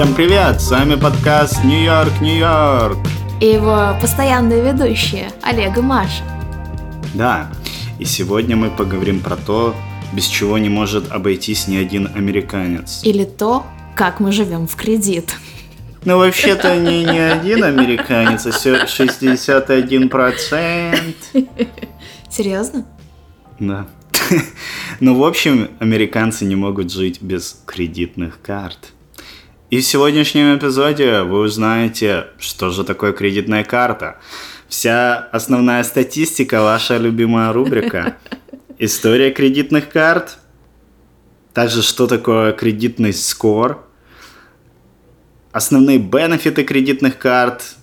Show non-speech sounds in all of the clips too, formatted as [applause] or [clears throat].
Всем привет! С вами подкаст Нью-Йорк, Нью-Йорк. И его постоянные ведущие Олег и Маша. Да, и сегодня мы поговорим про то, без чего не может обойтись ни один американец. Или то, как мы живем в кредит. Ну, вообще-то не, не один американец, а всё 61%. Серьезно? Да. [laughs] Ну, в общем, американцы не могут жить без кредитных карт. И в сегодняшнем эпизоде вы узнаете, что же такое кредитная карта. Вся основная статистика, ваша любимая рубрика. [laughs] История кредитных карт. Также, что такое кредитный скор. Основные бенефиты кредитных карт.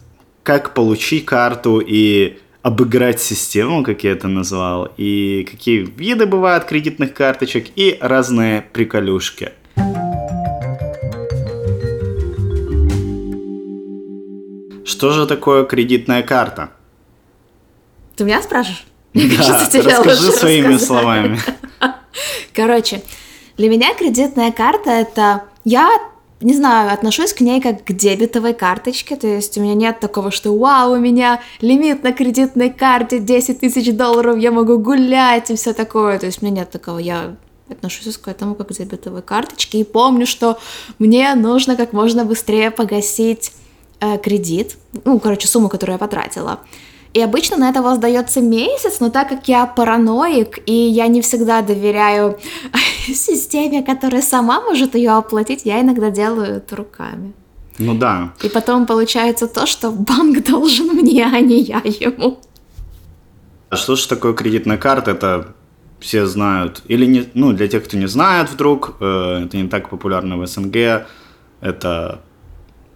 Как получить карту и обыграть систему, как я это назвал. И какие виды бывают кредитных карточек. И разные приколюшки. Что же такое кредитная карта? Ты меня спрашиваешь? [laughs] Да, кажется, расскажи своими рассказать. словами. [laughs] Короче, для меня кредитная карта это... Я не знаю, отношусь к ней как к дебетовой карточке, то есть у меня нет такого, что вау, у меня лимит на кредитной карте 10 тысяч долларов, я могу гулять и все такое, то есть у меня нет такого, я отношусь к этому как к дебетовой карточке и помню, что мне нужно как можно быстрее погасить э, кредит, ну, короче, сумму, которую я потратила. И обычно на это у вас дается месяц, но так как я параноик, и я не всегда доверяю [laughs] системе, которая сама может ее оплатить, я иногда делаю это руками. Ну да. И потом получается то, что банк [laughs] должен мне, а не я ему. А что же такое кредитная карта? Это все знают. Или не, ну, для тех, кто не знает вдруг, э, это не так популярно в СНГ. Это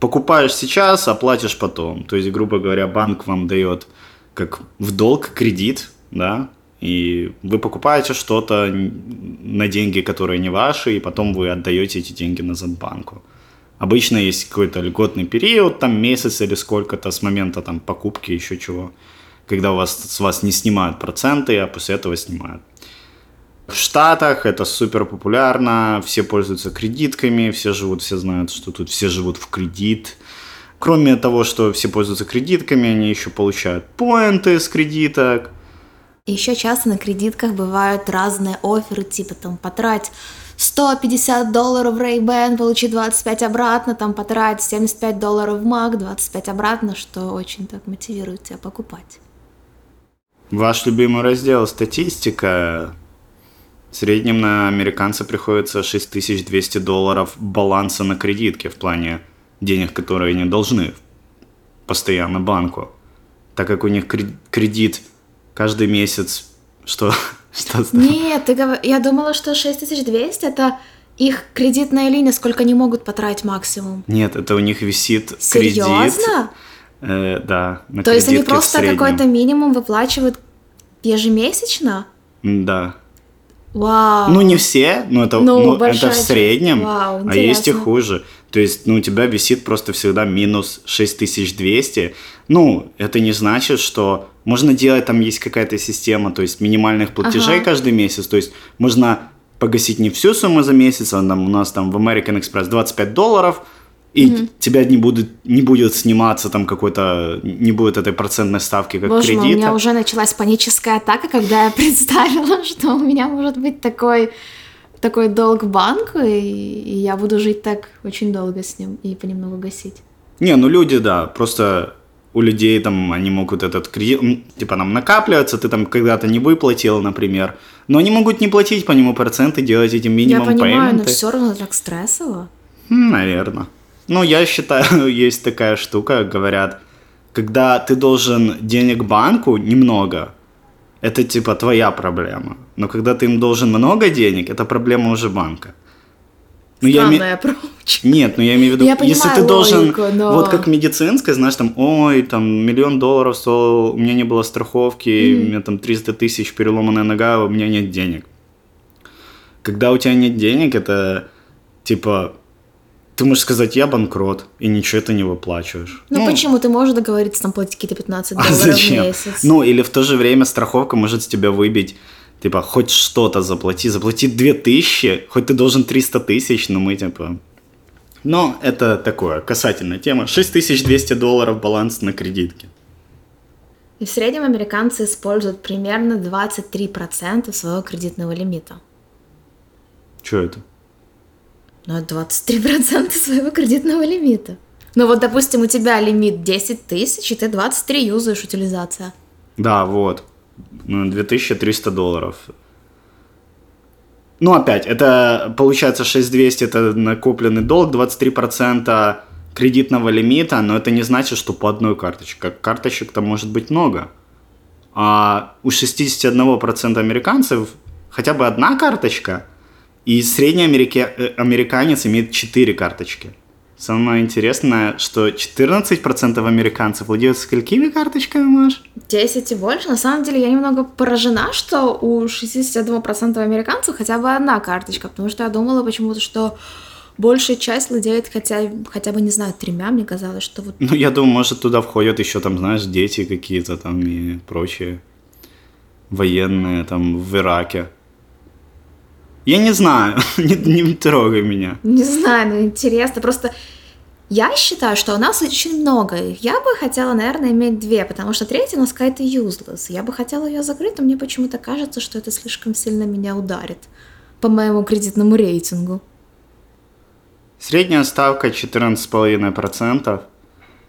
покупаешь сейчас, оплатишь потом. То есть, грубо говоря, банк вам дает как в долг кредит, да, и вы покупаете что-то на деньги, которые не ваши, и потом вы отдаете эти деньги назад банку. Обычно есть какой-то льготный период, там месяц или сколько-то с момента там покупки, еще чего, когда у вас, с вас не снимают проценты, а после этого снимают. В Штатах это супер популярно, все пользуются кредитками, все живут, все знают, что тут все живут в кредит. Кроме того, что все пользуются кредитками, они еще получают поинты с кредиток. Еще часто на кредитках бывают разные оферы, типа там потрать 150 долларов в Ray-Ban, получи 25 обратно, там потрать 75 долларов в Mac, 25 обратно, что очень так мотивирует тебя покупать. Ваш любимый раздел «Статистика». В среднем на американца приходится 6200 долларов баланса на кредитке в плане денег, которые они должны постоянно банку. Так как у них кре- кредит каждый месяц, что... [laughs] что Нет, ты гов- я думала, что 6200 это их кредитная линия, сколько они могут потратить максимум. Нет, это у них висит кредит. Серьезно? Э, да, на То есть они просто какой-то минимум выплачивают ежемесячно? Да. Вау. Ну, не все, но это, Ну, ну, это в среднем, Вау, а есть и хуже. То есть, ну, у тебя висит просто всегда минус 6200. Ну, это не значит, что можно делать, там есть какая-то система, то есть минимальных платежей Ага. каждый месяц. То есть можно погасить не всю сумму за месяц, а там, у нас там в American Express 25 долларов, и тебя не будет, не будет сниматься там какой-то, не будет этой процентной ставки, как Боже мой, у кредита. меня уже началась паническая атака, когда я [laughs] представила, что у меня может быть такой, такой долг банку, и, и я буду жить так очень долго с ним и понемногу гасить. Не, ну люди, да, просто у людей там они могут этот кредит, типа нам накапливаться, ты там когда-то не выплатил, например, но они могут не платить по нему проценты, делать эти Я минимум понимаю, но payment. все равно так стрессово. Наверное. Ну, я считаю, [laughs] есть такая штука, говорят, когда ты должен денег банку немного, это типа твоя проблема. Но когда ты им должен много денег, это проблема уже банка. Ну, я име-. Нет, ну я имею в виду, Я понимаю если ты должен, логику, но- вот как медицинская, знаешь, там, ой, там, миллион долларов стоил, у меня не было страховки, у меня там 300 тысяч, переломанная нога, у меня нет денег. Когда у тебя нет денег, это, типа, ты можешь сказать, я банкрот, и ничего ты не выплачиваешь. Ну, почему? Ты можешь договориться там платить какие-то 15 А долларов в зачем? месяц. Ну, или в то же время страховка может с тебя выбить, типа, хоть что-то заплати, заплати 2000, хоть ты должен 300 тысяч, но мы, типа, Но это такое, касательная тема. 6200 долларов баланс на кредитке. И в среднем американцы используют примерно 23% своего кредитного лимита. Что это? Ну, это 23% своего кредитного лимита. Ну вот, допустим, у тебя лимит 10 тысяч, и ты 23 юзаешь утилизация. Да, вот. Ну, 2300 долларов. Ну, опять, это получается 6200, это накопленный долг, 23% кредитного лимита, но это не значит, что по одной карточке. Карточек там может быть много. А у 61% американцев хотя бы одна карточка, и средний америка... Э, американец имеет 4 карточки. Самое интересное, что 14% американцев владеют сколькими карточками, Маш? 10 и больше. На самом деле я немного поражена, что у 61% американцев хотя бы одна карточка, потому что я думала почему-то, что большая часть владеет хотя, хотя бы, не знаю, тремя, мне казалось, что вот... Ну, я думаю, может, туда входят еще там, знаешь, дети какие-то там и прочие военные там в Ираке. Я не знаю, [laughs] не, не трогай меня. Не знаю, ну интересно, просто я считаю, что у нас очень много. Я бы хотела, наверное, иметь две, потому что третья у нас какая-то useless. Я бы хотела ее закрыть, но мне почему-то кажется, что это слишком сильно меня ударит по моему кредитному рейтингу. Средняя ставка 14,5%,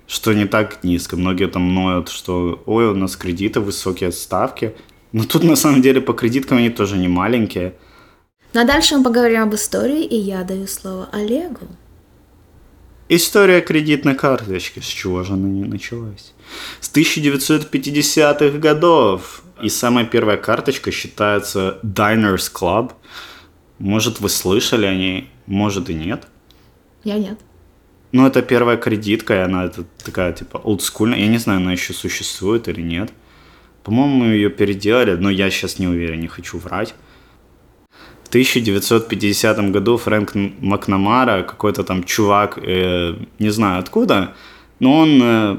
что не так низко. Многие там ноют, что ой, у нас кредиты, высокие ставки. Но тут на самом деле по кредиткам они тоже не маленькие. Ну а дальше мы поговорим об истории, и я даю слово Олегу. История кредитной карточки, с чего же она не началась? С 1950-х годов. И самая первая карточка считается Diners Club. Может, вы слышали о ней, может и нет. Я нет. Ну, это первая кредитка, и она это такая, типа, олдскульная. Я не знаю, она еще существует или нет. По-моему, ее переделали, но я сейчас не уверен, не хочу врать. 1950 году Фрэнк Макнамара, какой-то там чувак, э, не знаю откуда, но он э,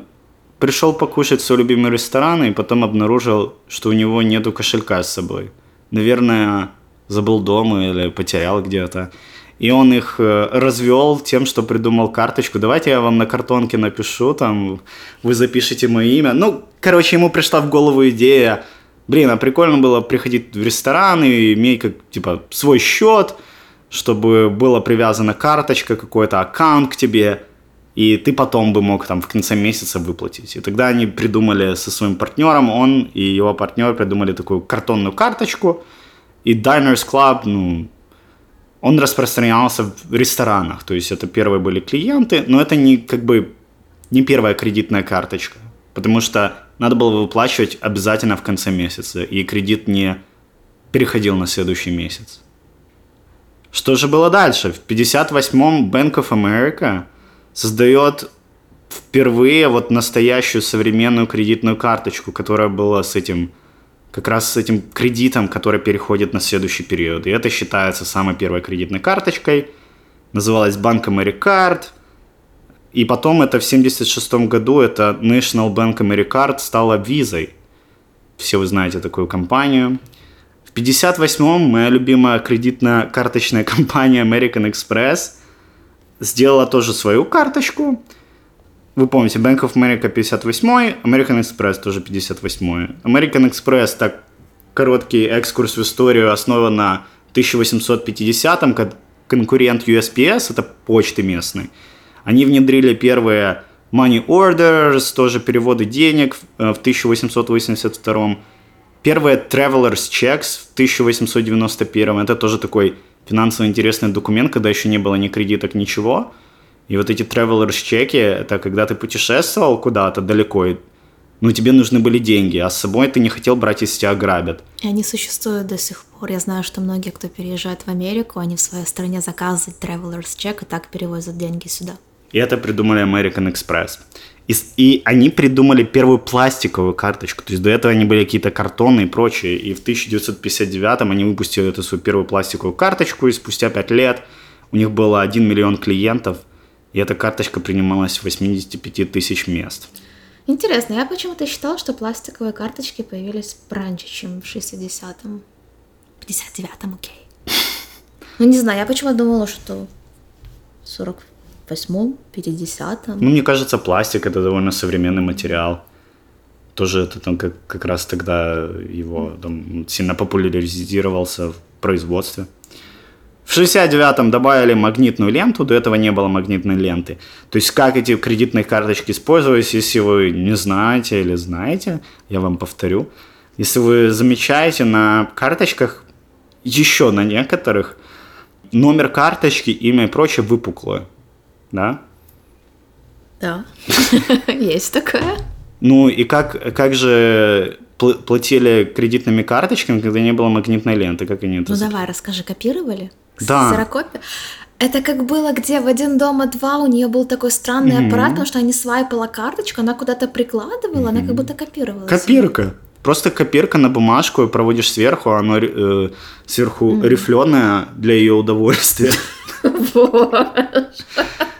пришел покушать в свой любимый ресторан и потом обнаружил, что у него нету кошелька с собой. Наверное, забыл дома или потерял где-то. И он их э, развел тем, что придумал карточку. Давайте я вам на картонке напишу, там вы запишите мое имя. Ну, короче, ему пришла в голову идея Блин, а прикольно было приходить в ресторан и иметь как, типа, свой счет, чтобы была привязана карточка, какой-то аккаунт к тебе, и ты потом бы мог там в конце месяца выплатить. И тогда они придумали со своим партнером, он и его партнер придумали такую картонную карточку, и Diners Club, ну, он распространялся в ресторанах, то есть это первые были клиенты, но это не как бы не первая кредитная карточка, потому что надо было выплачивать обязательно в конце месяца, и кредит не переходил на следующий месяц. Что же было дальше? В 58-м Bank of America создает впервые вот настоящую современную кредитную карточку, которая была с этим, как раз с этим кредитом, который переходит на следующий период. И это считается самой первой кредитной карточкой. Называлась Bank Americard – и потом это в 76 году это National Bank Americard стала визой. Все вы знаете такую компанию. В 58-м моя любимая кредитно-карточная [laughs] компания American Express сделала тоже свою карточку. Вы помните, Bank of America 58 American Express тоже 58 American Express, так короткий экскурс в историю, основан на 1850-м, конкурент USPS, это почты местные. Они внедрили первые money orders, тоже переводы денег в 1882 э, Первые travelers checks в 1891 Это тоже такой финансово интересный документ, когда еще не было ни кредиток, ничего. И вот эти travelers чеки, это когда ты путешествовал куда-то далеко, ну, тебе нужны были деньги, а с собой ты не хотел брать, если тебя грабят. И они существуют до сих пор. Я знаю, что многие, кто переезжает в Америку, они в своей стране заказывают travelers чек и так перевозят деньги сюда. И это придумали American Express. И, и они придумали первую пластиковую карточку. То есть до этого они были какие-то картонные и прочие. И в 1959 они выпустили эту свою первую пластиковую карточку. И спустя 5 лет у них было 1 миллион клиентов. И эта карточка принималась в 85 тысяч мест. Интересно, я почему-то считала, что пластиковые карточки появились раньше, чем в 60-м. 59-м, окей. [laughs] Ну, не знаю, я почему-то думала, что 40 58-м, 50-м. Ну, мне кажется, пластик это довольно современный материал. Тоже это там как, как раз тогда его там, сильно популяризировался в производстве. В 69-м добавили магнитную ленту, до этого не было магнитной ленты. То есть как эти кредитные карточки использовались, если вы не знаете или знаете, я вам повторю. Если вы замечаете на карточках, еще на некоторых, номер карточки, имя и прочее выпуклое. Да? Да, [laughs] есть такое. Ну и как, как же пл- платили кредитными карточками, когда не было магнитной ленты? Как они это Ну давай, расскажи, копировали? Да. Ксерокопия? Это как было, где в один дома два у нее был такой странный аппарат, потому что они свайпала карточку, она куда-то прикладывала, она как будто копировала. Копирка. Просто копирка на бумажку, проводишь сверху, а оно э, сверху рифленое для ее удовольствия. [laughs] Ну,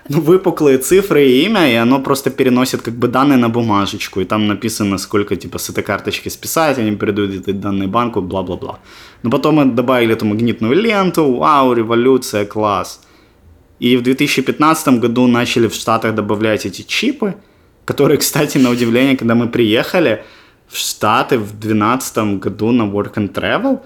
выпуклые цифры и имя, и оно просто переносит как бы данные на бумажечку, и там написано, сколько типа с этой карточки списать, они передают эти данные банку, бла-бла-бла. Но потом мы добавили эту магнитную ленту, вау, революция, класс. И в 2015 году начали в Штатах добавлять эти чипы, которые, [laughs] кстати, на удивление, когда мы приехали в Штаты в 2012 году на Work and Travel,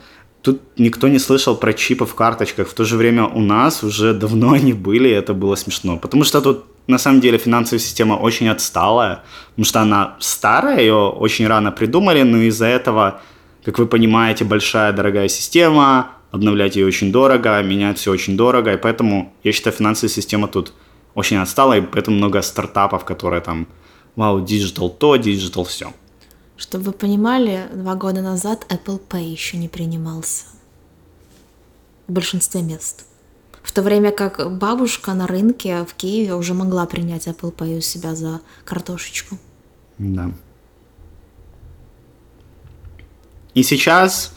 тут никто не слышал про чипы в карточках. В то же время у нас уже давно они были, и это было смешно. Потому что тут на самом деле финансовая система очень отсталая, потому что она старая, ее очень рано придумали, но из-за этого, как вы понимаете, большая дорогая система, обновлять ее очень дорого, менять все очень дорого, и поэтому я считаю, финансовая система тут очень отстала, и поэтому много стартапов, которые там, wow, digital то, digital все. Чтобы вы понимали, два года назад Apple Pay еще не принимался. В большинстве мест. В то время как бабушка на рынке в Киеве уже могла принять Apple Pay у себя за картошечку. Да. И сейчас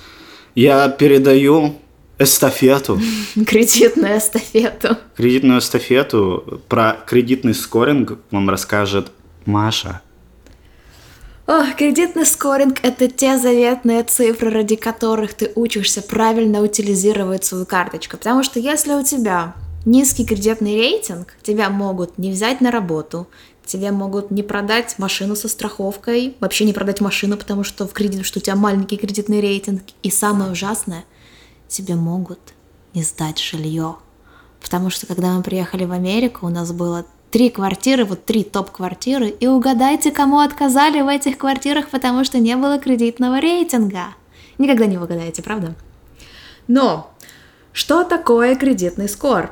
я передаю эстафету, [laughs] Кредитную эстафету. кредитную эстафету. Про кредитный скоринг вам расскажет Маша. О, кредитный скоринг – это те заветные цифры, ради которых ты учишься правильно утилизировать свою карточку. Потому что если у тебя низкий кредитный рейтинг, тебя могут не взять на работу, тебе могут не продать машину со страховкой, вообще не продать машину, потому что в кредит, что у тебя маленький кредитный рейтинг. И самое ужасное, тебе могут не сдать жилье. Потому что когда мы приехали в Америку, у нас было три квартиры, вот три топ-квартиры, и угадайте, кому отказали в этих квартирах, потому что не было кредитного рейтинга. Никогда не угадаете, правда? Но что такое кредитный скор?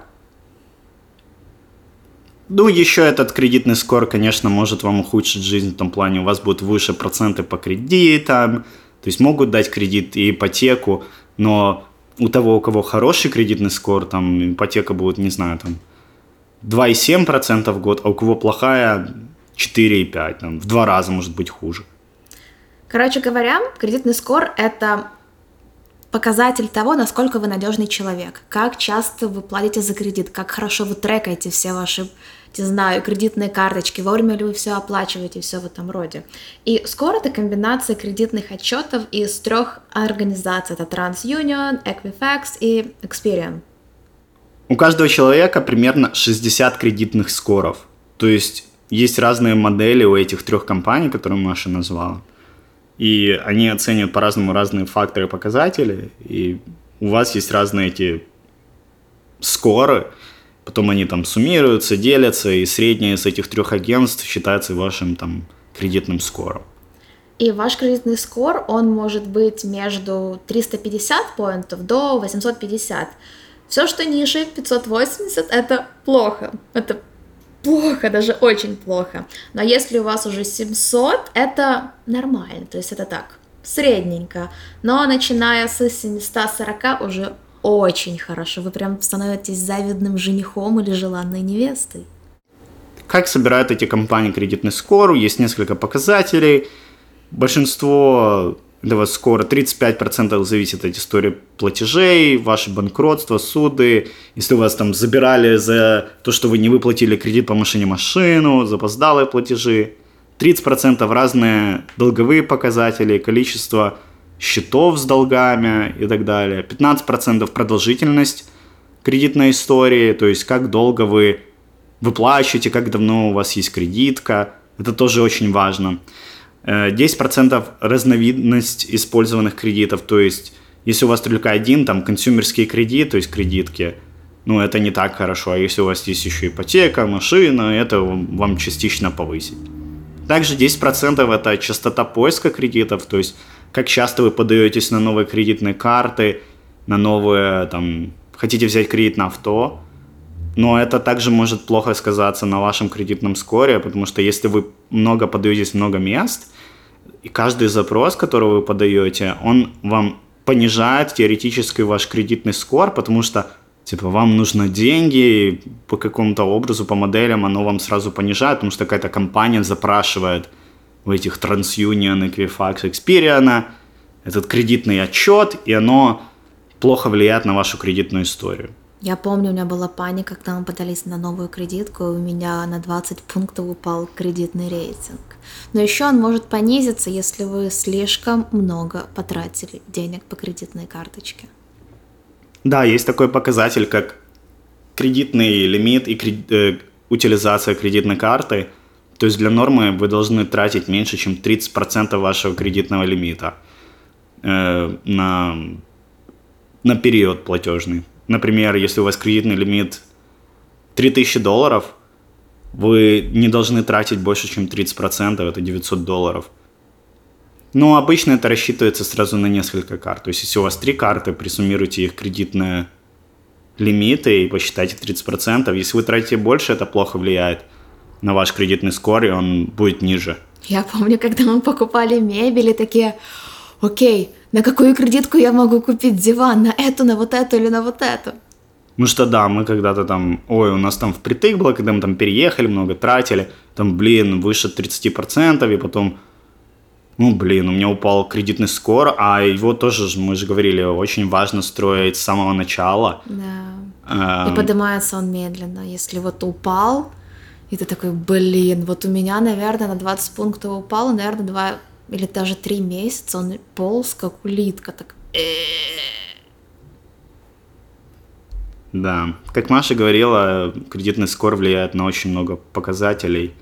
Ну, еще этот кредитный скор, конечно, может вам ухудшить жизнь в том плане, у вас будут выше проценты по кредитам, то есть могут дать кредит и ипотеку, но у того, у кого хороший кредитный скор, там ипотека будет, не знаю, там 2,7% в год, а у кого плохая 4,5%, там, в два раза может быть хуже. Короче говоря, кредитный скор – это показатель того, насколько вы надежный человек, как часто вы платите за кредит, как хорошо вы трекаете все ваши, не знаю, кредитные карточки, вовремя ли вы все оплачиваете все в этом роде. И скор – это комбинация кредитных отчетов из трех организаций. Это TransUnion, Equifax и Experian. У каждого человека примерно 60 кредитных скоров. То есть есть разные модели у этих трех компаний, которые Маша назвала. И они оценивают по-разному разные факторы и показатели. И у вас есть разные эти скоры. Потом они там суммируются, делятся, и среднее из этих трех агентств считается вашим там кредитным скором. И ваш кредитный скор, он может быть между 350 поинтов до 850. Все, что ниже 580, это плохо. Это плохо, даже очень плохо. Но если у вас уже 700, это нормально, то есть это так, средненько. Но начиная с 740 уже очень хорошо. Вы прям становитесь завидным женихом или желанной невестой. Как собирают эти компании кредитный скор? Есть несколько показателей. Большинство этого скора 35% зависит от истории платежей, ваше банкротство, суды. Если у вас там забирали за то, что вы не выплатили кредит по машине машину, запоздалые платежи. 30% разные долговые показатели, количество счетов с долгами и так далее. 15% продолжительность кредитной истории, то есть как долго вы выплачиваете, как давно у вас есть кредитка. Это тоже очень важно. 10% э, разновидность использованных кредитов, то есть если у вас только один, там, консюмерский кредит, то есть кредитки, ну, это не так хорошо. А если у вас есть еще ипотека, машина, это вам частично повысить. Также 10% это частота поиска кредитов, то есть как часто вы подаетесь на новые кредитные карты, на новые, там, хотите взять кредит на авто, но это также может плохо сказаться на вашем кредитном скоре, потому что если вы много подаетесь много мест, и каждый запрос, который вы подаете, он вам понижает теоретически ваш кредитный скор, потому что типа вам нужно деньги, по какому-то образу, по моделям оно вам сразу понижает, потому что какая-то компания запрашивает у этих TransUnion, Equifax, Experian этот кредитный отчет, и оно плохо влияет на вашу кредитную историю. Я помню, у меня была паника, когда мы подались на новую кредитку, и у меня на 20 пунктов упал кредитный рейтинг. Но еще он может понизиться, если вы слишком много потратили денег по кредитной карточке. Да, есть такой показатель, как кредитный лимит и кред... э, утилизация кредитной карты. То есть для нормы вы должны тратить меньше, чем 30% вашего кредитного лимита э, на, на период платежный. Например, если у вас кредитный лимит 3000 долларов, вы не должны тратить больше, чем 30%, это 900 долларов. Но обычно это рассчитывается сразу на несколько карт. То есть, если у вас три карты, присуммируйте их кредитные лимиты и посчитайте 30%. Если вы тратите больше, это плохо влияет на ваш кредитный скор, и он будет ниже. Я помню, когда мы покупали мебель, и такие, окей, на какую кредитку я могу купить диван? На эту, на вот эту или на вот эту? Ну что да, мы когда-то там, ой, у нас там впритык было, когда мы там переехали, много тратили, там, блин, выше 30%, и потом, ну, блин, у меня упал кредитный скор, а его тоже, мы же говорили, очень важно строить с самого начала. Да. Эм... И поднимается он медленно. Если вот упал, и ты такой, блин, вот у меня, наверное, на 20 пунктов упал, наверное, 2 или даже 3 месяца он полз, как улитка, так... Да, как Маша говорила, кредитный скор влияет на очень много показателей.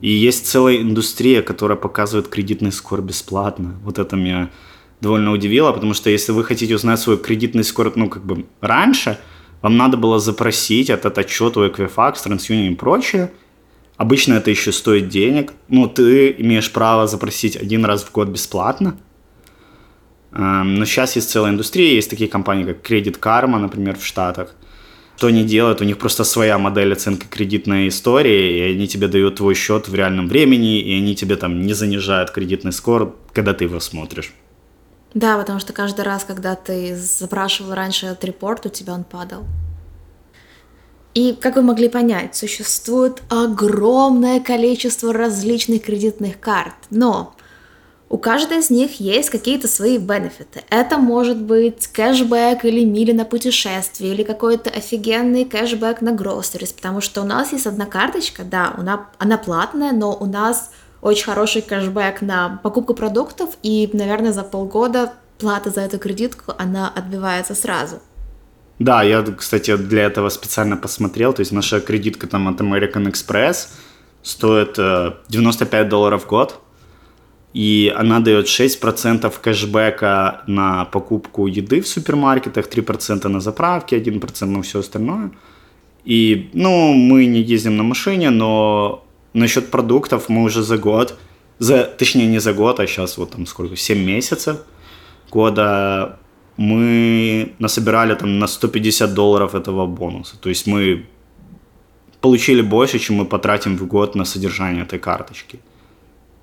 И есть целая индустрия, которая показывает кредитный скор бесплатно. Вот это меня довольно удивило, потому что если вы хотите узнать свой кредитный скор, ну, как бы раньше, вам надо было запросить этот отчет у Equifax, TransUnion и прочее. Обычно это еще стоит денег. Ну, ты имеешь право запросить один раз в год бесплатно. Эм, но сейчас есть целая индустрия, есть такие компании, как Credit Karma, например, в Штатах. Что они делают? У них просто своя модель оценки кредитной истории, и они тебе дают твой счет в реальном времени, и они тебе там не занижают кредитный скор, когда ты его смотришь. Да, потому что каждый раз, когда ты запрашивал раньше этот репорт, у тебя он падал. И, как вы могли понять, существует огромное количество различных кредитных карт, но у каждой из них есть какие-то свои бенефиты. Это может быть кэшбэк или мили на путешествие, или какой-то офигенный кэшбэк на groceries, потому что у нас есть одна карточка, да, она, она платная, но у нас очень хороший кэшбэк на покупку продуктов, и, наверное, за полгода плата за эту кредитку, она отбивается сразу. Да, я, кстати, для этого специально посмотрел, то есть наша кредитка там от American Express стоит 95 э, долларов в год, и она дает 6% кэшбэка на покупку еды в супермаркетах, 3% на заправке, 1% на все остальное. И, ну, мы не ездим на машине, но Насчет продуктов мы уже за год, за, точнее не за год, а сейчас вот там сколько, 7 месяцев года мы насобирали там на 150 долларов этого бонуса. То есть мы получили больше, чем мы потратим в год на содержание этой карточки.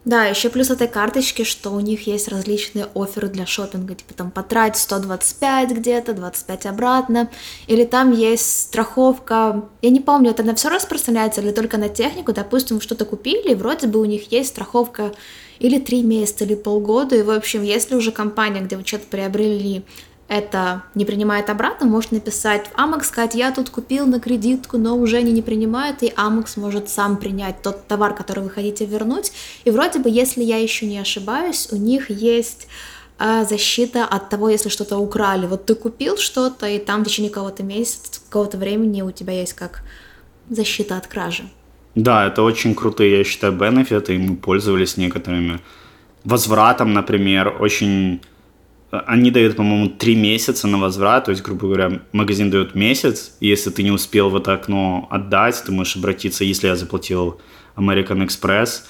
Да, еще плюс этой карточки, что у них есть различные оферы для шопинга, типа там потрать 125 где-то, 25 обратно, или там есть страховка, я не помню, это на все распространяется или только на технику, допустим, что-то купили, вроде бы у них есть страховка или 3 месяца, или полгода, и в общем, если уже компания, где вы что-то приобрели, это не принимает обратно, может написать в Amex, сказать, я тут купил на кредитку, но уже они не принимают, и Amex может сам принять тот товар, который вы хотите вернуть. И вроде бы, если я еще не ошибаюсь, у них есть э, защита от того, если что-то украли. Вот ты купил что-то, и там в течение какого-то месяца, какого-то времени у тебя есть как защита от кражи. Да, это очень крутые, я считаю, бенефиты, и мы пользовались некоторыми. Возвратом, например, очень... Они дают, по-моему, три месяца на возврат, то есть, грубо говоря, магазин дает месяц, и если ты не успел в это окно отдать, ты можешь обратиться, если я заплатил American Express,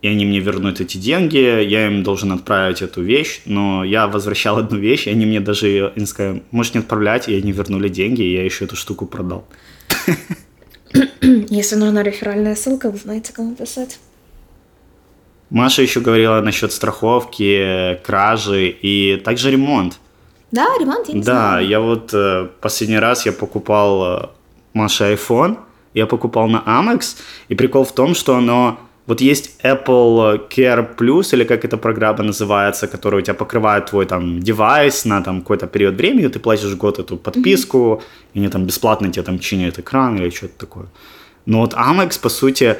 и они мне вернут эти деньги, я им должен отправить эту вещь, но я возвращал одну вещь, и они мне даже они сказали, можешь не отправлять, и они вернули деньги, и я еще эту штуку продал. [laughs] [clears throat] Если нужна реферальная ссылка, вы знаете, кому писать. Маша еще говорила насчет страховки, кражи и также ремонт. Да, ремонт, я не Да, знаю. я вот э, последний раз я покупал э, Маше iPhone, я покупал на Amex, и прикол в том, что оно вот есть Apple Care Plus, или как эта программа называется, которая у тебя покрывает твой там девайс на там какой-то период времени, ты платишь год эту подписку, mm-hmm. и они там бесплатно тебе там чинят экран или что-то такое. Но вот Amex, по сути,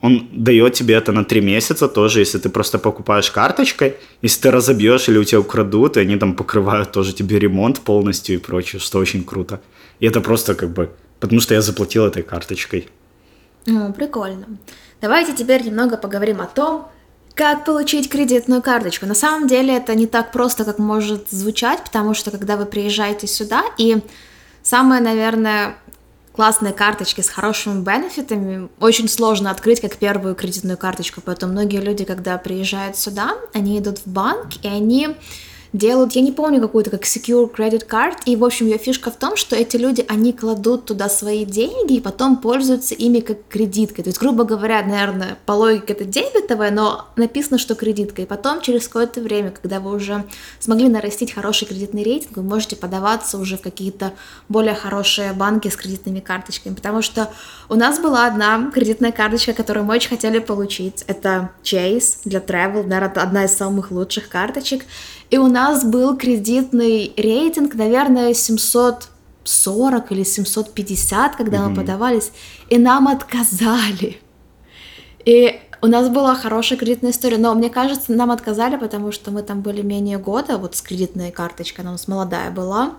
он дает тебе это на три месяца тоже, если ты просто покупаешь карточкой, если ты разобьешь или у тебя украдут, и они там покрывают тоже тебе ремонт полностью и прочее, что очень круто. И это просто как бы, потому что я заплатил этой карточкой. О, прикольно. Давайте теперь немного поговорим о том, как получить кредитную карточку. На самом деле это не так просто, как может звучать, потому что когда вы приезжаете сюда, и самое, наверное, классные карточки с хорошими бенефитами очень сложно открыть как первую кредитную карточку, поэтому многие люди, когда приезжают сюда, они идут в банк, и они делают, я не помню, какую-то как secure credit card, и, в общем, ее фишка в том, что эти люди, они кладут туда свои деньги и потом пользуются ими как кредиткой. То есть, грубо говоря, наверное, по логике это дебетовая, но написано, что кредитка. И потом, через какое-то время, когда вы уже смогли нарастить хороший кредитный рейтинг, вы можете подаваться уже в какие-то более хорошие банки с кредитными карточками. Потому что у нас была одна кредитная карточка, которую мы очень хотели получить. Это Chase для travel, наверное, одна из самых лучших карточек. И у нас был кредитный рейтинг, наверное, 740 или 750, когда mm-hmm. мы подавались, и нам отказали. И у нас была хорошая кредитная история, но мне кажется, нам отказали, потому что мы там были менее года, вот с кредитной карточкой, она у нас молодая была.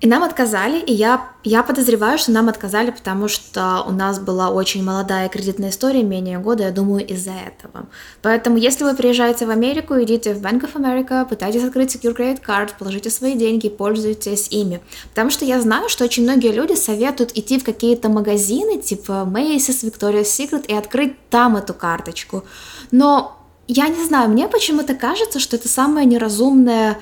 И нам отказали, и я, я подозреваю, что нам отказали, потому что у нас была очень молодая кредитная история, менее года, я думаю, из-за этого. Поэтому, если вы приезжаете в Америку, идите в Bank of America, пытайтесь открыть Secure Credit Card, положите свои деньги, пользуйтесь ими. Потому что я знаю, что очень многие люди советуют идти в какие-то магазины, типа Macy's, Victoria's Secret, и открыть там эту карточку. Но я не знаю, мне почему-то кажется, что это самое неразумное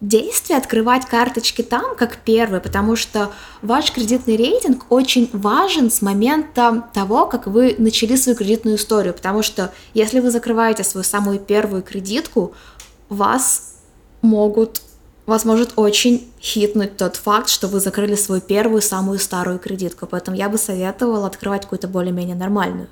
действие открывать карточки там как первый, потому что ваш кредитный рейтинг очень важен с момента того, как вы начали свою кредитную историю, потому что если вы закрываете свою самую первую кредитку, вас могут вас может очень хитнуть тот факт, что вы закрыли свою первую, самую старую кредитку. Поэтому я бы советовала открывать какую-то более-менее нормальную.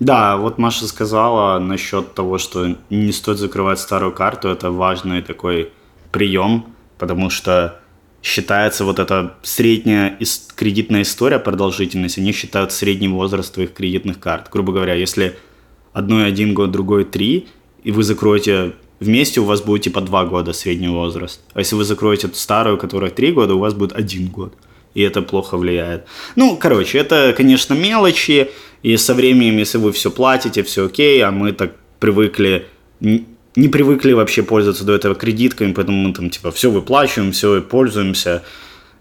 Да, вот Маша сказала насчет того, что не стоит закрывать старую карту. Это важный такой прием, потому что считается вот эта средняя кредитная история, продолжительность, они считают средний возраст твоих кредитных карт. Грубо говоря, если одной один год, другой три, и вы закроете вместе, у вас будет типа два года средний возраст. А если вы закроете старую, которая три года, у вас будет один год. И это плохо влияет. Ну, короче, это, конечно, мелочи. И со временем, если вы все платите, все окей, а мы так привыкли не привыкли вообще пользоваться до этого кредитками, поэтому мы там типа все выплачиваем, все пользуемся.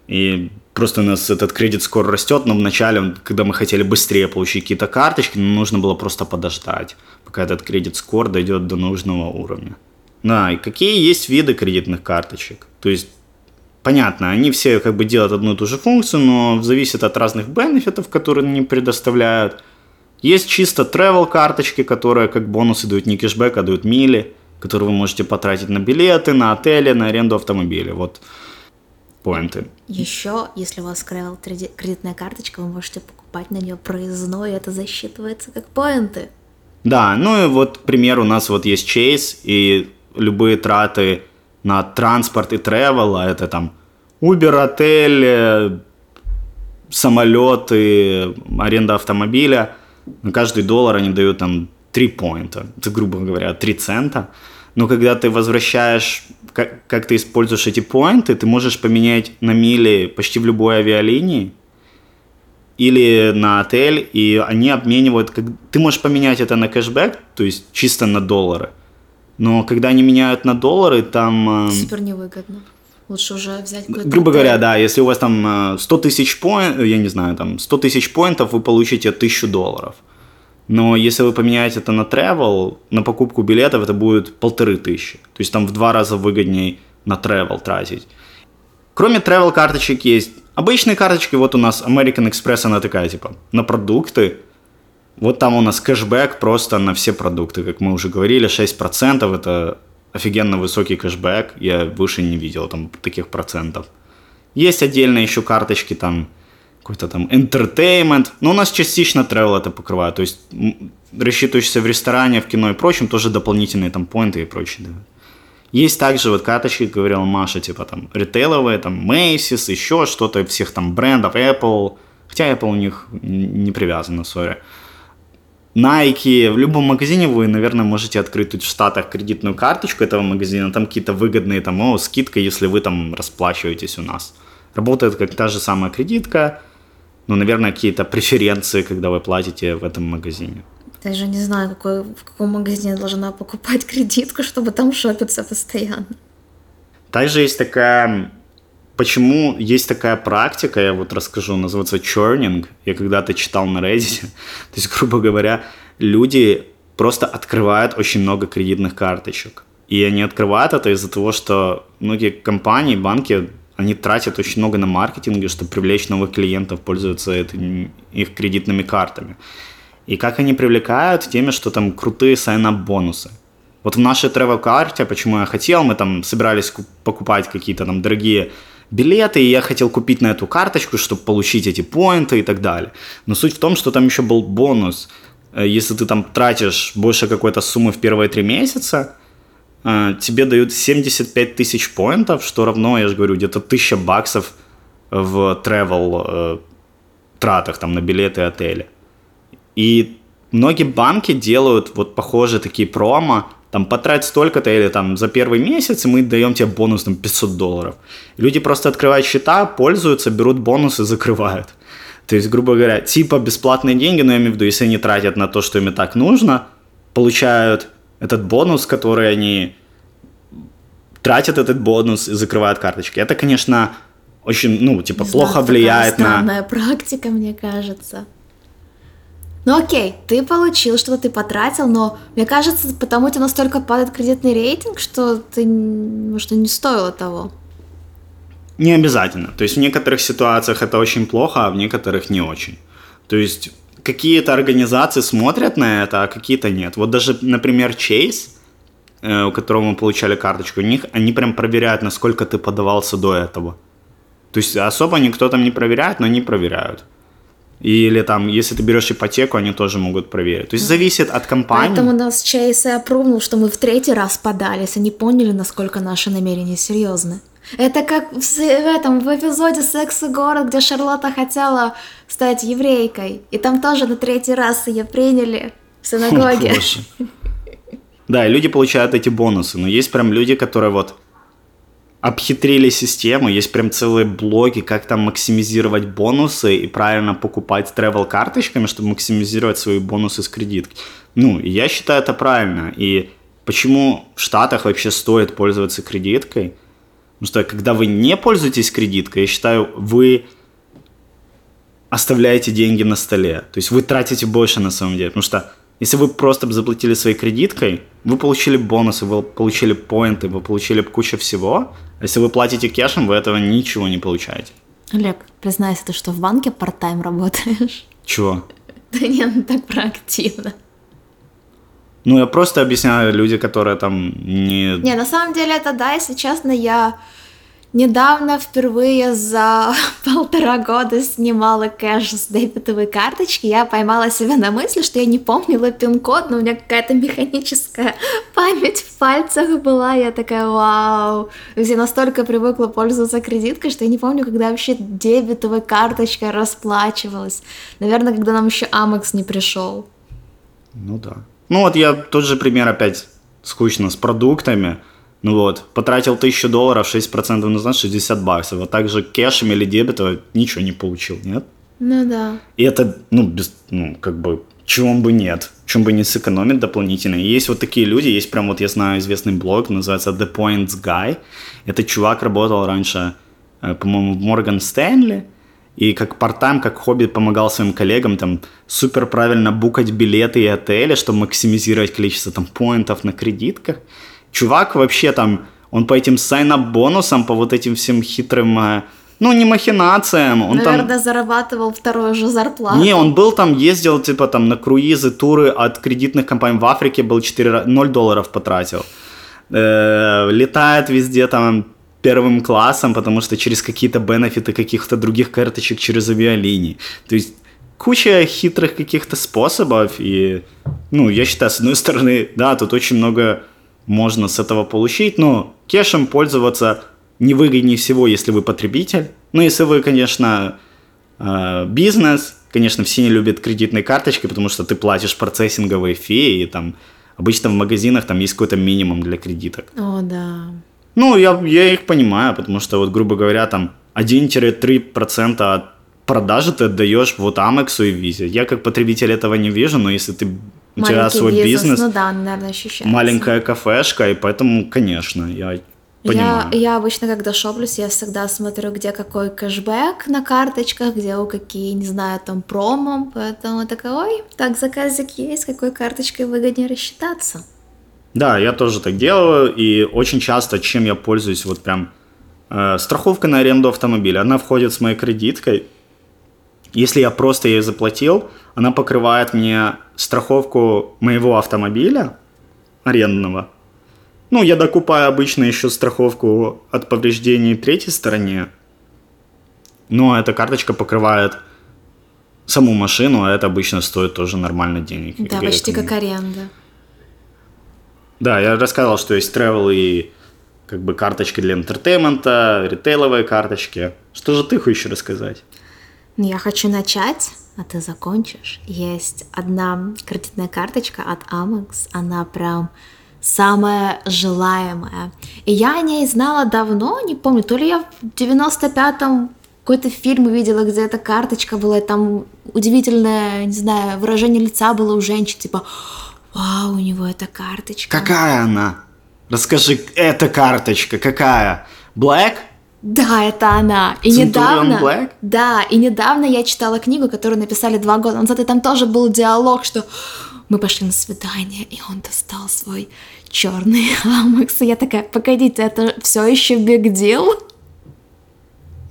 И просто у нас этот кредит скоро растет, но вначале, когда мы хотели быстрее получить какие-то карточки, нам нужно было просто подождать, пока этот кредит скор дойдет до нужного уровня. Да, и какие есть виды кредитных карточек? То есть, понятно, они все как бы делают одну и ту же функцию, но зависит от разных бенефитов, которые они предоставляют. Есть чисто travel карточки, которые как бонусы дают не кэшбэк, а дают мили которые вы можете потратить на билеты, на отели, на аренду автомобиля. Вот поинты. Еще, если у вас Travel кредитная карточка, вы можете покупать на нее проездной, и это засчитывается как поинты. Да, ну и вот, пример, у нас вот есть Chase, и любые траты на транспорт и travel, а это там Uber, отель, э, самолеты, аренда автомобиля, на каждый доллар они дают там 3 поинта, это, грубо говоря, 3 цента. Но когда ты возвращаешь, как, как ты используешь эти поинты, ты можешь поменять на мили почти в любой авиалинии. или на отель, и они обменивают, как, ты можешь поменять это на кэшбэк, то есть чисто на доллары, но когда они меняют на доллары, там... Э, Супер невыгодно. Лучше уже взять какой-то... Грубо отель. говоря, да, если у вас там 100 тысяч поинтов, я не знаю, там 100 тысяч поинтов, вы получите 1000 долларов. Но если вы поменяете это на travel, на покупку билетов это будет полторы тысячи. То есть там в два раза выгоднее на travel тратить. Кроме travel карточек есть обычные карточки. Вот у нас American Express, она такая типа на продукты. Вот там у нас кэшбэк просто на все продукты. Как мы уже говорили, 6% это офигенно высокий кэшбэк. Я выше не видел там таких процентов. Есть отдельно еще карточки там какой-то там entertainment. Но у нас частично travel это покрывает. То есть рассчитываешься в ресторане, в кино и прочем, тоже дополнительные там поинты и прочее. Да. Есть также вот карточки, как говорила Маша, типа там ритейловые, там Macy's, еще что-то, всех там брендов, Apple. Хотя Apple у них не привязано, сори. Nike, в любом магазине вы, наверное, можете открыть тут в Штатах кредитную карточку этого магазина, там какие-то выгодные, там, о, скидка, если вы там расплачиваетесь у нас. Работает как та же самая кредитка, ну, наверное, какие-то преференции, когда вы платите в этом магазине. Даже не знаю, какой, в каком магазине должна покупать кредитку, чтобы там шопиться постоянно. Также есть такая... Почему есть такая практика, я вот расскажу, называется churning. Я когда-то читал на Reddit. [laughs] То есть, грубо говоря, люди просто открывают очень много кредитных карточек. И они открывают это из-за того, что многие компании, банки они тратят очень много на маркетинге, чтобы привлечь новых клиентов, этим, их кредитными картами. И как они привлекают теми, что там крутые сайнап бонусы. Вот в нашей travel карте, почему я хотел, мы там собирались покупать какие-то там дорогие билеты, и я хотел купить на эту карточку, чтобы получить эти поинты и так далее. Но суть в том, что там еще был бонус. Э, если ты там тратишь больше какой-то суммы в первые три месяца, тебе дают 75 тысяч поинтов, что равно, я же говорю, где-то 1000 баксов в travel э, тратах, там, на билеты и отели. И многие банки делают вот похожие такие промо, там, потрать столько-то или там за первый месяц, и мы даем тебе бонус там 500 долларов. Люди просто открывают счета, пользуются, берут бонус и закрывают. То есть, грубо говоря, типа бесплатные деньги, но я имею в виду, если они тратят на то, что им и так нужно, получают этот бонус, который они тратят этот бонус и закрывают карточки. Это, конечно, очень, ну, типа, Не плохо знаю, влияет на... странная практика, мне кажется. Ну окей, ты получил, что-то ты потратил, но мне кажется, потому у тебя настолько падает кредитный рейтинг, что ты, может, не стоило того. Не обязательно. То есть в некоторых ситуациях это очень плохо, а в некоторых не очень. То есть какие-то организации смотрят на это, а какие-то нет. Вот даже, например, Chase, э, у которого мы получали карточку, у них они прям проверяют, насколько ты подавался до этого. То есть особо никто там не проверяет, но они проверяют. Или там, если ты берешь ипотеку, они тоже могут проверить. То есть зависит от компании. Поэтому нас Chase и опрунул, что мы в третий раз подались, они поняли, насколько наши намерения серьезны. Это как в, в этом, в эпизоде «Секс и город», где Шарлотта хотела стать еврейкой. И там тоже на третий раз ее приняли в синагоге. Да, и люди получают эти бонусы. Но есть прям люди, которые вот обхитрили систему, есть прям целые блоги, как там максимизировать бонусы и правильно покупать travel карточками, чтобы максимизировать свои бонусы с кредитки. Ну, я считаю это правильно. И почему в Штатах вообще стоит пользоваться кредиткой – Потому что когда вы не пользуетесь кредиткой, я считаю, вы оставляете деньги на столе. То есть вы тратите больше на самом деле. Потому что если вы просто заплатили своей кредиткой, вы получили бонусы, вы получили поинты, вы получили кучу всего. А если вы платите кешем, вы этого ничего не получаете. Олег, признайся, ты что, в банке part-time работаешь? Чего? Да нет, ну так проактивно. Ну, я просто объясняю люди, которые там не... Не, на самом деле это да, если честно, я недавно впервые за [laughs] полтора года снимала кэш с дебетовой карточки. Я поймала себя на мысли, что я не помнила пин-код, но у меня какая-то механическая [laughs] память в пальцах была. Я такая, вау. Я настолько привыкла пользоваться кредиткой, что я не помню, когда вообще дебетовой карточкой расплачивалась. Наверное, когда нам еще Амекс не пришел. Ну да. Ну вот я тот же пример опять скучно с продуктами. Ну вот, потратил 1000 долларов, 6% назад 60 баксов. А также кешем или дебетом ничего не получил, нет? Ну да. И это, ну, без, ну, как бы, чего бы нет, чем бы не сэкономить дополнительно. И есть вот такие люди, есть прям вот, я знаю, известный блог, называется The Points Guy. Этот чувак работал раньше, э, по-моему, в Морган Стэнли, и как part как хобби помогал своим коллегам там супер правильно букать билеты и отели, чтобы максимизировать количество там поинтов на кредитках. Чувак вообще там, он по этим сайн бонусам, по вот этим всем хитрым э, ну, не махинациям. Он Наверное, там... зарабатывал вторую же зарплату. Не, он был там, ездил, типа, там, на круизы, туры от кредитных компаний в Африке, был 4, 0 долларов потратил. Э, летает везде, там, первым классом, потому что через какие-то бенефиты каких-то других карточек через авиалинии. То есть куча хитрых каких-то способов, и, ну, я считаю, с одной [laughs] стороны, да, тут очень много можно с этого получить, но кешем пользоваться невыгоднее всего, если вы потребитель. Ну, если вы, конечно, э, бизнес, конечно, все не любят кредитные карточки, потому что ты платишь процессинговые феи, и там обычно в магазинах там есть какой-то минимум для кредиток. О, да. Ну, я, я их понимаю, потому что, вот, грубо говоря, там 1-3% от продажи ты отдаешь вот Амексу и Визе. Я как потребитель этого не вижу, но если ты у тебя свой бизнес, бизнес, ну да, наверное, ощущается. маленькая кафешка, и поэтому, конечно, я я, я обычно, когда шоплюсь, я всегда смотрю, где какой кэшбэк на карточках, где у какие, не знаю, там промо, поэтому такой, ой, так заказик есть, какой карточкой выгоднее рассчитаться. Да, я тоже так делаю, и очень часто, чем я пользуюсь, вот прям э, страховка на аренду автомобиля, она входит с моей кредиткой, если я просто ей заплатил, она покрывает мне страховку моего автомобиля арендного, ну, я докупаю обычно еще страховку от повреждений третьей стороне. Но эта карточка покрывает саму машину, а это обычно стоит тоже нормально денег. Да, почти как аренда. Да, я рассказывал, что есть travel и как бы карточки для entertainment а, ритейловые карточки. Что же ты хочешь рассказать? Ну, я хочу начать, а ты закончишь. Есть одна кредитная карточка от Amex, она прям самое желаемое. И я о ней знала давно, не помню, то ли я в 95-м какой-то фильм увидела, где эта карточка была, и там удивительное, не знаю, выражение лица было у женщин, типа, вау, у него эта карточка. Какая она? Расскажи, эта карточка какая? Black? Да, это она. И Centurion недавно, Black? да, и недавно я читала книгу, которую написали два года назад, и там тоже был диалог, что мы пошли на свидание, и он достал свой черный [laughs] амекс. И я такая, погодите, это все еще big deal?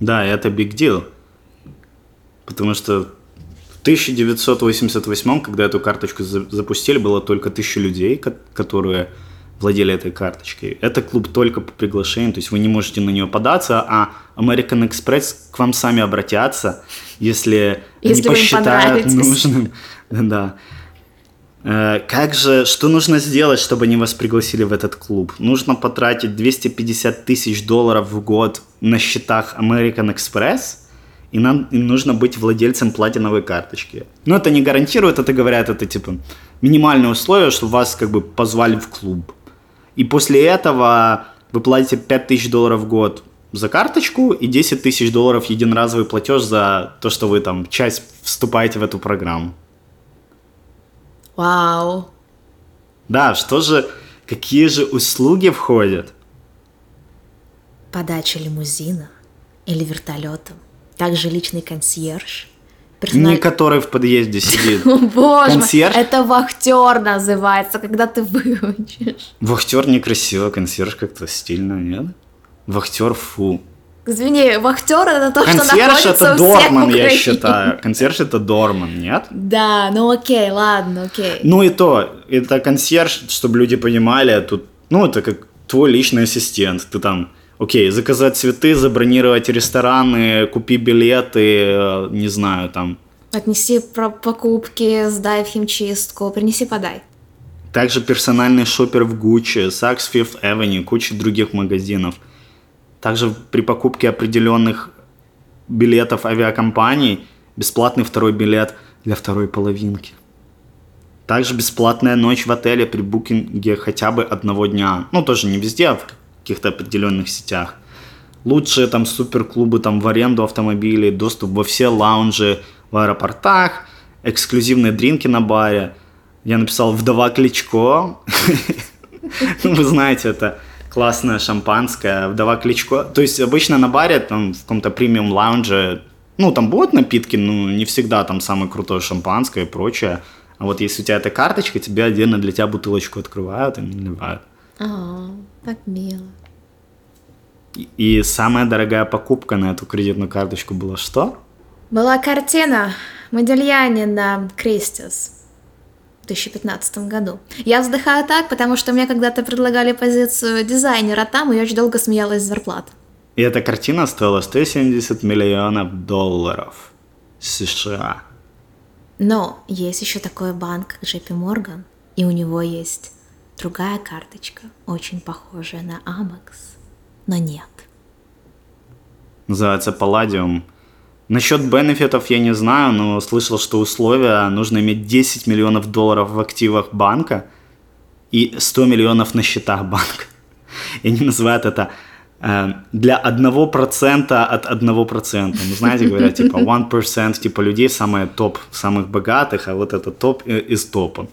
Да, это big deal. Потому что 1988, когда эту карточку запустили, было только тысяча людей, которые владели этой карточкой. Это клуб только по приглашению, то есть вы не можете на нее податься, а American Express к вам сами обратятся, если, если они посчитают нужным. [laughs] Да. Э, как же, что нужно сделать, чтобы они вас пригласили в этот клуб? Нужно потратить 250 тысяч долларов в год на счетах American Express, и нам им нужно быть владельцем платиновой карточки. Но это не гарантирует, это говорят, это типа минимальное условие, что вас как бы позвали в клуб. И после этого вы платите 5 тысяч долларов в год за карточку и 10 тысяч долларов единоразовый платеж за то, что вы там часть вступаете в эту программу. Вау. Да, что же, какие же услуги входят? Подача лимузина или вертолетом. Также личный консьерж. Персональ... Не который в подъезде сидит. [laughs] Боже консьерж? это вахтер называется, когда ты выучишь. Вахтер некрасиво, консьерж как-то стильно, нет? Вахтер фу. Извини, вахтер это то, Консьерж что находится это Дорман, я считаю. Консьерж это Дорман, нет? Да, ну окей, ладно, окей. Ну и то, это консьерж, чтобы люди понимали, тут, ну это как твой личный ассистент. Ты там, окей, заказать цветы, забронировать рестораны, купи билеты, э, не знаю, там. Отнеси покупки, сдай в химчистку, принеси, подай. Также персональный шопер в Гуччи, Saks Fifth Avenue, куча других магазинов – также при покупке определенных билетов авиакомпаний бесплатный второй билет для второй половинки. Также бесплатная ночь в отеле при букинге хотя бы одного дня. Ну, тоже не везде, а в каких-то определенных сетях. Лучшие там суперклубы там в аренду автомобилей, доступ во все лаунжи в аэропортах, эксклюзивные дринки на баре. Я написал «Вдова Кличко». Ну, [laughs] вы знаете, это классное шампанское, «Вдова Кличко». То есть обычно на баре, там, в каком-то премиум лаунже, ну, там будут напитки, но не всегда там самое крутое шампанское и прочее. А вот если у тебя эта карточка, тебе отдельно для тебя бутылочку открывают и наливают. О, так мило. И- самая дорогая покупка на эту кредитную карточку была что? Была картина Модельяне на Кристис в 2015 году. Я вздыхаю так, потому что мне когда-то предлагали позицию дизайнера там, и я очень долго смеялась с зарплат. И эта картина стоила 170 миллионов долларов США. Но есть еще такой банк, как JP Morgan, и у него есть другая карточка, очень похожая на Amex, но нет. Называется Palladium. Насчет бенефитов я не знаю, но слышал, что условия нужно иметь 10 миллионов долларов в активах банка и 100 миллионов на счетах банка. И они называют это э, для 1% от 1%. Ну, знаете, говорят, типа 1% типа людей самые топ, самых богатых, а вот это топ из топа.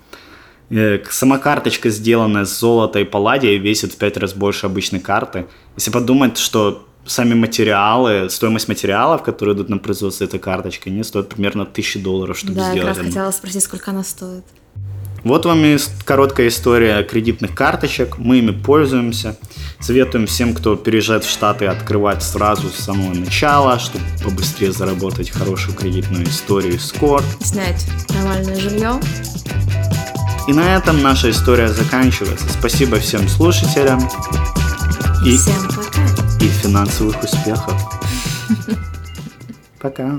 Э, Сама карточка, сделанная с золота и палладия, весит в 5 раз больше обычной карты. Если подумать, что сами материалы, стоимость материалов, которые идут на производство этой карточки, они стоят примерно 1000 долларов, чтобы да, я как сделать раз хотела спросить, сколько она стоит. Вот вам и короткая история кредитных карточек. Мы ими пользуемся. Советуем всем, кто переезжает в Штаты, открывать сразу с самого начала, чтобы побыстрее заработать хорошую кредитную историю и скор. Снять нормальное жилье. И на этом наша история заканчивается. Спасибо всем слушателям и, Всем пока. и финансовых успехов. Пока.